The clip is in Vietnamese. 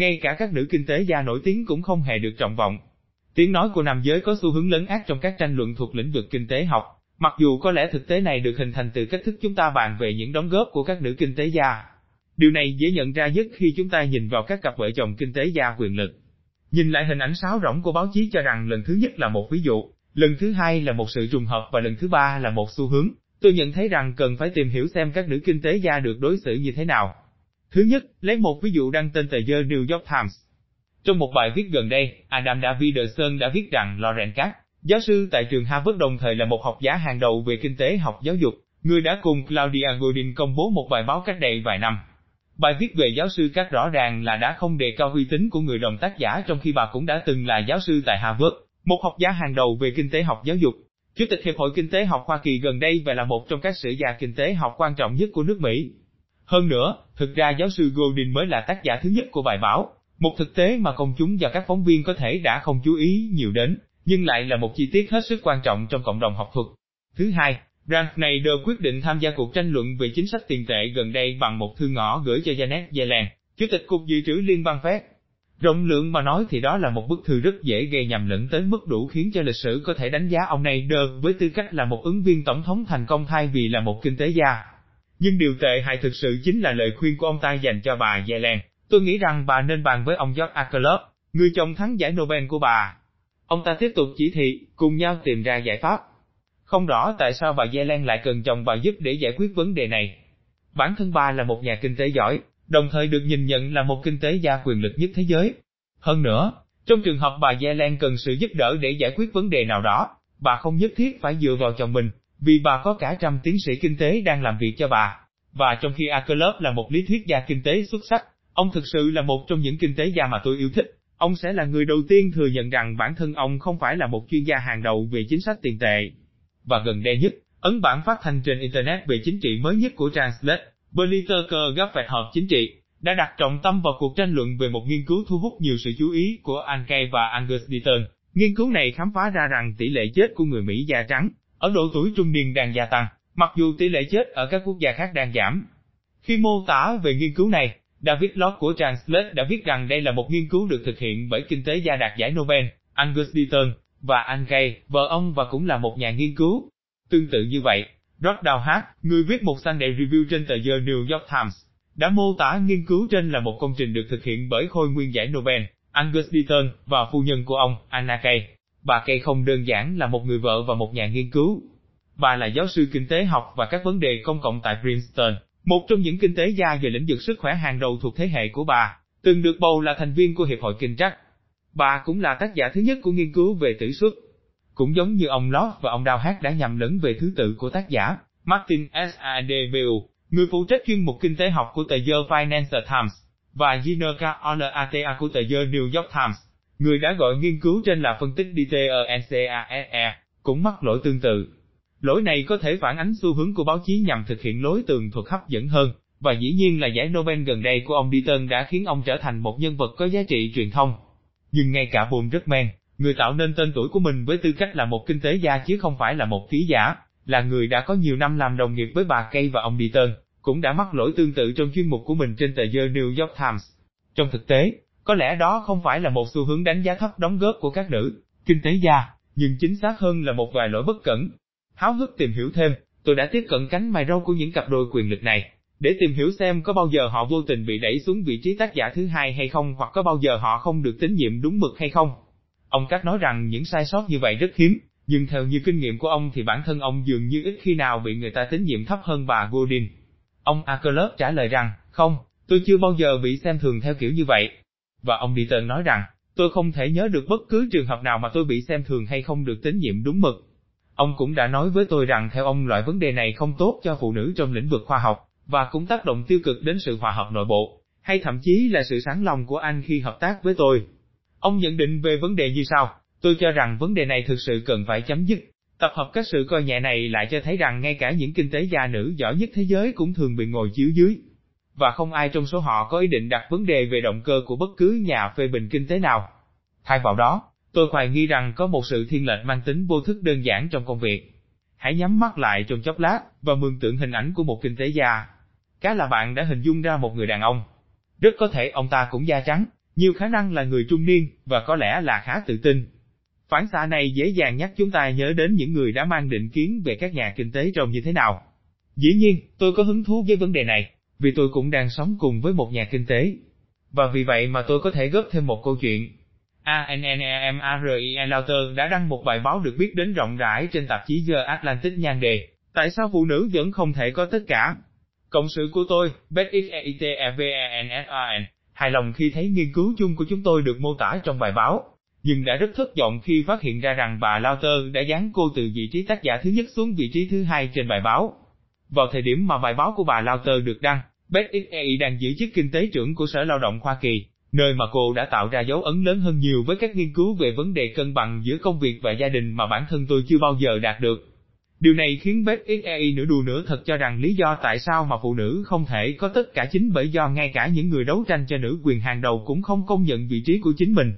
ngay cả các nữ kinh tế gia nổi tiếng cũng không hề được trọng vọng. Tiếng nói của nam giới có xu hướng lớn ác trong các tranh luận thuộc lĩnh vực kinh tế học, mặc dù có lẽ thực tế này được hình thành từ cách thức chúng ta bàn về những đóng góp của các nữ kinh tế gia. Điều này dễ nhận ra nhất khi chúng ta nhìn vào các cặp vợ chồng kinh tế gia quyền lực. Nhìn lại hình ảnh sáo rỗng của báo chí cho rằng lần thứ nhất là một ví dụ, lần thứ hai là một sự trùng hợp và lần thứ ba là một xu hướng. Tôi nhận thấy rằng cần phải tìm hiểu xem các nữ kinh tế gia được đối xử như thế nào. Thứ nhất, lấy một ví dụ đăng tên tờ The New York Times. Trong một bài viết gần đây, Adam Davidson đã viết rằng Loren Katz, giáo sư tại trường Harvard đồng thời là một học giả hàng đầu về kinh tế học giáo dục, người đã cùng Claudia Godin công bố một bài báo cách đây vài năm. Bài viết về giáo sư Katz rõ ràng là đã không đề cao uy tín của người đồng tác giả trong khi bà cũng đã từng là giáo sư tại Harvard, một học giả hàng đầu về kinh tế học giáo dục. Chủ tịch Hiệp hội Kinh tế học Hoa Kỳ gần đây và là một trong các sử gia kinh tế học quan trọng nhất của nước Mỹ. Hơn nữa, thực ra giáo sư Goldin mới là tác giả thứ nhất của bài báo, một thực tế mà công chúng và các phóng viên có thể đã không chú ý nhiều đến, nhưng lại là một chi tiết hết sức quan trọng trong cộng đồng học thuật. Thứ hai, Rand Schneider quyết định tham gia cuộc tranh luận về chính sách tiền tệ gần đây bằng một thư ngõ gửi cho Janet Yellen, Chủ tịch Cục Dự trữ Liên bang Fed. Rộng lượng mà nói thì đó là một bức thư rất dễ gây nhầm lẫn tới mức đủ khiến cho lịch sử có thể đánh giá ông này với tư cách là một ứng viên tổng thống thành công thay vì là một kinh tế gia. Nhưng điều tệ hại thực sự chính là lời khuyên của ông ta dành cho bà Yellen. Tôi nghĩ rằng bà nên bàn với ông George Akerlof, người chồng thắng giải Nobel của bà. Ông ta tiếp tục chỉ thị, cùng nhau tìm ra giải pháp. Không rõ tại sao bà Yellen lại cần chồng bà giúp để giải quyết vấn đề này. Bản thân bà là một nhà kinh tế giỏi, đồng thời được nhìn nhận là một kinh tế gia quyền lực nhất thế giới. Hơn nữa, trong trường hợp bà Yellen cần sự giúp đỡ để giải quyết vấn đề nào đó, bà không nhất thiết phải dựa vào chồng mình, vì bà có cả trăm tiến sĩ kinh tế đang làm việc cho bà. Và trong khi Akerlof là một lý thuyết gia kinh tế xuất sắc, ông thực sự là một trong những kinh tế gia mà tôi yêu thích. Ông sẽ là người đầu tiên thừa nhận rằng bản thân ông không phải là một chuyên gia hàng đầu về chính sách tiền tệ. Và gần đây nhất, ấn bản phát thanh trên Internet về chính trị mới nhất của Translate, Politiker gấp vẹt họp chính trị, đã đặt trọng tâm vào cuộc tranh luận về một nghiên cứu thu hút nhiều sự chú ý của Ankei và Angus Deaton. Nghiên cứu này khám phá ra rằng tỷ lệ chết của người Mỹ da trắng ở độ tuổi trung niên đang gia tăng, mặc dù tỷ lệ chết ở các quốc gia khác đang giảm. Khi mô tả về nghiên cứu này, David Lott của Translate đã viết rằng đây là một nghiên cứu được thực hiện bởi kinh tế gia đạt giải Nobel, Angus Deaton, và Anne Gay, vợ ông và cũng là một nhà nghiên cứu. Tương tự như vậy, Rod Dowhart, người viết một Sunday Review trên tờ The New York Times, đã mô tả nghiên cứu trên là một công trình được thực hiện bởi khôi nguyên giải Nobel, Angus Deaton, và phu nhân của ông, Anna Kay. Bà Kay không đơn giản là một người vợ và một nhà nghiên cứu. Bà là giáo sư kinh tế học và các vấn đề công cộng tại Princeton, một trong những kinh tế gia về lĩnh vực sức khỏe hàng đầu thuộc thế hệ của bà, từng được bầu là thành viên của Hiệp hội Kinh trắc. Bà cũng là tác giả thứ nhất của nghiên cứu về tử suất. Cũng giống như ông Lott và ông Đào Hát đã nhầm lẫn về thứ tự của tác giả, Martin S. A. D. Bill, người phụ trách chuyên mục kinh tế học của tờ The Financial Times, và Gina Olata của tờ The New York Times, người đã gọi nghiên cứu trên là phân tích DTENCASE, cũng mắc lỗi tương tự. Lỗi này có thể phản ánh xu hướng của báo chí nhằm thực hiện lối tường thuật hấp dẫn hơn, và dĩ nhiên là giải Nobel gần đây của ông Deaton đã khiến ông trở thành một nhân vật có giá trị truyền thông. Nhưng ngay cả buồn rất men, người tạo nên tên tuổi của mình với tư cách là một kinh tế gia chứ không phải là một ký giả, là người đã có nhiều năm làm đồng nghiệp với bà Kay và ông Deaton, cũng đã mắc lỗi tương tự trong chuyên mục của mình trên tờ The New York Times. Trong thực tế, có lẽ đó không phải là một xu hướng đánh giá thấp đóng góp của các nữ, kinh tế gia, nhưng chính xác hơn là một vài lỗi bất cẩn. Háo hức tìm hiểu thêm, tôi đã tiếp cận cánh mày râu của những cặp đôi quyền lực này, để tìm hiểu xem có bao giờ họ vô tình bị đẩy xuống vị trí tác giả thứ hai hay không hoặc có bao giờ họ không được tín nhiệm đúng mực hay không. Ông Cát nói rằng những sai sót như vậy rất hiếm, nhưng theo như kinh nghiệm của ông thì bản thân ông dường như ít khi nào bị người ta tín nhiệm thấp hơn bà Godin. Ông Akerlov trả lời rằng, không, tôi chưa bao giờ bị xem thường theo kiểu như vậy. Và ông Peter nói rằng, tôi không thể nhớ được bất cứ trường hợp nào mà tôi bị xem thường hay không được tín nhiệm đúng mực. Ông cũng đã nói với tôi rằng theo ông loại vấn đề này không tốt cho phụ nữ trong lĩnh vực khoa học, và cũng tác động tiêu cực đến sự hòa hợp nội bộ, hay thậm chí là sự sáng lòng của anh khi hợp tác với tôi. Ông nhận định về vấn đề như sau, tôi cho rằng vấn đề này thực sự cần phải chấm dứt. Tập hợp các sự coi nhẹ này lại cho thấy rằng ngay cả những kinh tế gia nữ giỏi nhất thế giới cũng thường bị ngồi chiếu dưới. Và không ai trong số họ có ý định đặt vấn đề về động cơ của bất cứ nhà phê bình kinh tế nào. Thay vào đó, tôi hoài nghi rằng có một sự thiên lệch mang tính vô thức đơn giản trong công việc. Hãy nhắm mắt lại trong chốc lát, và mường tượng hình ảnh của một kinh tế gia. Cá là bạn đã hình dung ra một người đàn ông. Rất có thể ông ta cũng da trắng, nhiều khả năng là người trung niên, và có lẽ là khá tự tin. Phản xạ này dễ dàng nhắc chúng ta nhớ đến những người đã mang định kiến về các nhà kinh tế trông như thế nào. Dĩ nhiên, tôi có hứng thú với vấn đề này, vì tôi cũng đang sống cùng với một nhà kinh tế. Và vì vậy mà tôi có thể góp thêm một câu chuyện. ANNEMARIE Lauter đã đăng một bài báo được biết đến rộng rãi trên tạp chí The Atlantic nhan đề, Tại sao phụ nữ vẫn không thể có tất cả? Cộng sự của tôi, Beth XEITEVENSAN, hài lòng khi thấy nghiên cứu chung của chúng tôi được mô tả trong bài báo, nhưng đã rất thất vọng khi phát hiện ra rằng bà Lauter đã dán cô từ vị trí tác giả thứ nhất xuống vị trí thứ hai trên bài báo. Vào thời điểm mà bài báo của bà Lauter được đăng, Beth XEI đang giữ chức kinh tế trưởng của Sở Lao động Hoa Kỳ, nơi mà cô đã tạo ra dấu ấn lớn hơn nhiều với các nghiên cứu về vấn đề cân bằng giữa công việc và gia đình mà bản thân tôi chưa bao giờ đạt được. Điều này khiến Beth XEI nửa đùa nửa thật cho rằng lý do tại sao mà phụ nữ không thể có tất cả chính bởi do ngay cả những người đấu tranh cho nữ quyền hàng đầu cũng không công nhận vị trí của chính mình.